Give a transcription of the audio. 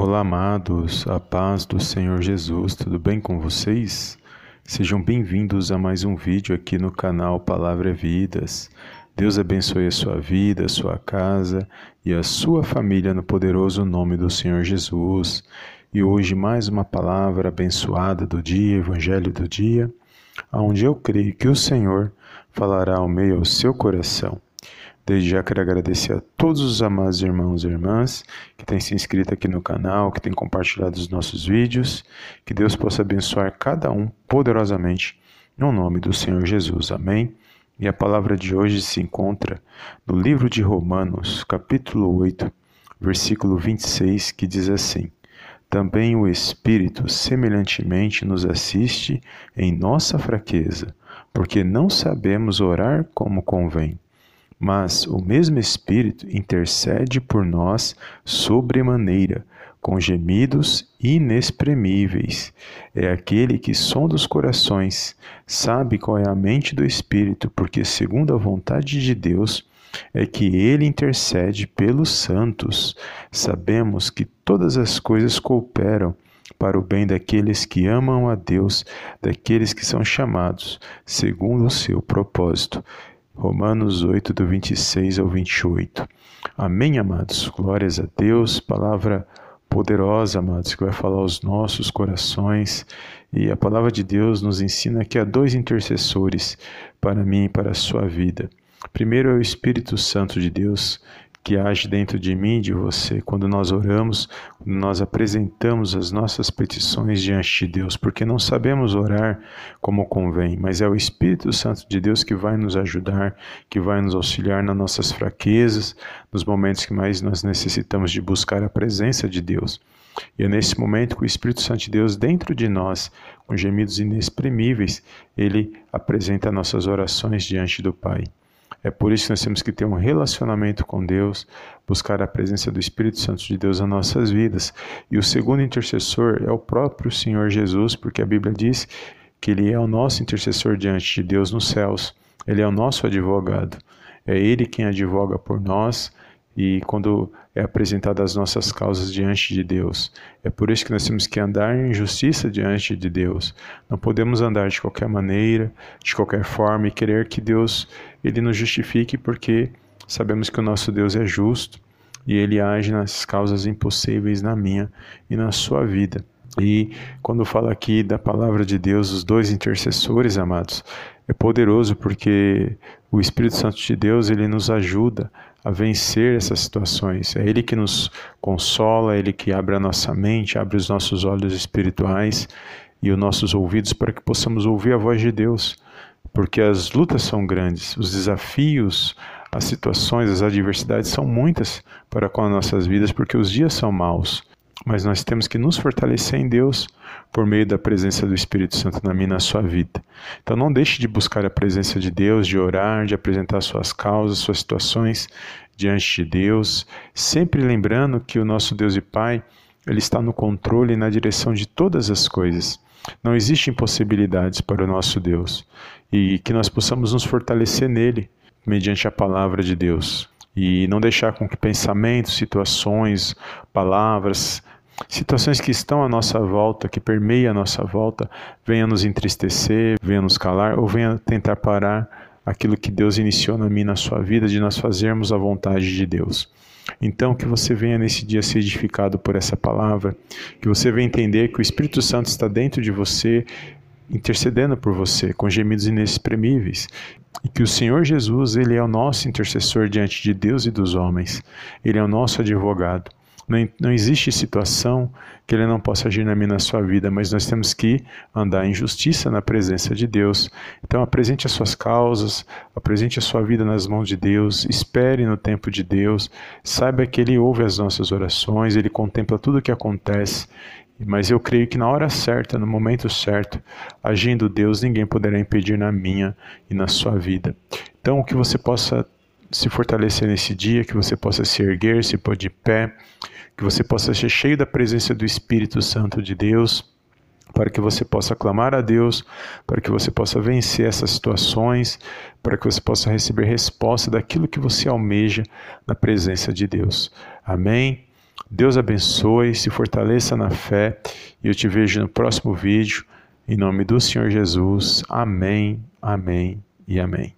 Olá, amados, a paz do Senhor Jesus, tudo bem com vocês? Sejam bem-vindos a mais um vídeo aqui no canal Palavra Vidas. Deus abençoe a sua vida, a sua casa e a sua família no poderoso nome do Senhor Jesus. E hoje mais uma palavra abençoada do dia, Evangelho do dia, onde eu creio que o Senhor falará ao meio ao seu coração. Desde já quero agradecer a todos os amados irmãos e irmãs que têm se inscrito aqui no canal, que têm compartilhado os nossos vídeos. Que Deus possa abençoar cada um poderosamente, no nome do Senhor Jesus. Amém. E a palavra de hoje se encontra no livro de Romanos, capítulo 8, versículo 26, que diz assim: Também o Espírito semelhantemente nos assiste em nossa fraqueza, porque não sabemos orar como convém mas o mesmo Espírito intercede por nós sobremaneira, com gemidos inexprimíveis. É aquele que sonda os corações, sabe qual é a mente do Espírito, porque, segundo a vontade de Deus, é que ele intercede pelos santos. Sabemos que todas as coisas cooperam para o bem daqueles que amam a Deus, daqueles que são chamados segundo o seu propósito. Romanos 8, do 26 ao 28. Amém, amados? Glórias a Deus, palavra poderosa, amados, que vai falar aos nossos corações. E a palavra de Deus nos ensina que há dois intercessores para mim e para a sua vida. Primeiro é o Espírito Santo de Deus, que age dentro de mim de você quando nós oramos, nós apresentamos as nossas petições diante de Deus, porque não sabemos orar como convém, mas é o Espírito Santo de Deus que vai nos ajudar, que vai nos auxiliar nas nossas fraquezas, nos momentos que mais nós necessitamos de buscar a presença de Deus. E é nesse momento que o Espírito Santo de Deus dentro de nós, com gemidos inexprimíveis, ele apresenta nossas orações diante do Pai. É por isso que nós temos que ter um relacionamento com Deus, buscar a presença do Espírito Santo de Deus nas nossas vidas. E o segundo intercessor é o próprio Senhor Jesus, porque a Bíblia diz que ele é o nosso intercessor diante de Deus nos céus. Ele é o nosso advogado. É ele quem advoga por nós e quando é apresentadas as nossas causas diante de Deus. É por isso que nós temos que andar em justiça diante de Deus. Não podemos andar de qualquer maneira, de qualquer forma e querer que Deus ele nos justifique porque sabemos que o nosso Deus é justo e ele age nas causas impossíveis na minha e na sua vida. E quando fala aqui da palavra de Deus, os dois intercessores, amados, é poderoso porque o Espírito Santo de Deus, ele nos ajuda a vencer essas situações. É Ele que nos consola, Ele que abre a nossa mente, abre os nossos olhos espirituais e os nossos ouvidos para que possamos ouvir a voz de Deus. Porque as lutas são grandes, os desafios, as situações, as adversidades são muitas para com as nossas vidas, porque os dias são maus. Mas nós temos que nos fortalecer em Deus por meio da presença do Espírito Santo na minha na sua vida. Então não deixe de buscar a presença de Deus, de orar, de apresentar suas causas, suas situações diante de Deus, sempre lembrando que o nosso Deus e Pai, ele está no controle e na direção de todas as coisas. Não existem impossibilidades para o nosso Deus e que nós possamos nos fortalecer nele mediante a palavra de Deus e não deixar com que pensamentos, situações, palavras, situações que estão à nossa volta, que permeiam a nossa volta, venham nos entristecer, venham nos calar ou venham tentar parar aquilo que Deus iniciou na minha na sua vida de nós fazermos a vontade de Deus. Então, que você venha nesse dia ser edificado por essa palavra, que você venha entender que o Espírito Santo está dentro de você, intercedendo por você, com gemidos inexprimíveis, e que o Senhor Jesus, ele é o nosso intercessor diante de Deus e dos homens. Ele é o nosso advogado. Não, não existe situação que ele não possa agir na minha na sua vida, mas nós temos que andar em justiça na presença de Deus. Então apresente as suas causas, apresente a sua vida nas mãos de Deus, espere no tempo de Deus, saiba que ele ouve as nossas orações, ele contempla tudo o que acontece mas eu creio que na hora certa, no momento certo, agindo Deus, ninguém poderá impedir na minha e na sua vida. Então, que você possa se fortalecer nesse dia, que você possa se erguer, se pôr de pé, que você possa ser cheio da presença do Espírito Santo de Deus para que você possa clamar a Deus, para que você possa vencer essas situações, para que você possa receber resposta daquilo que você almeja na presença de Deus. Amém? Deus abençoe, se fortaleça na fé e eu te vejo no próximo vídeo. Em nome do Senhor Jesus. Amém, amém e amém.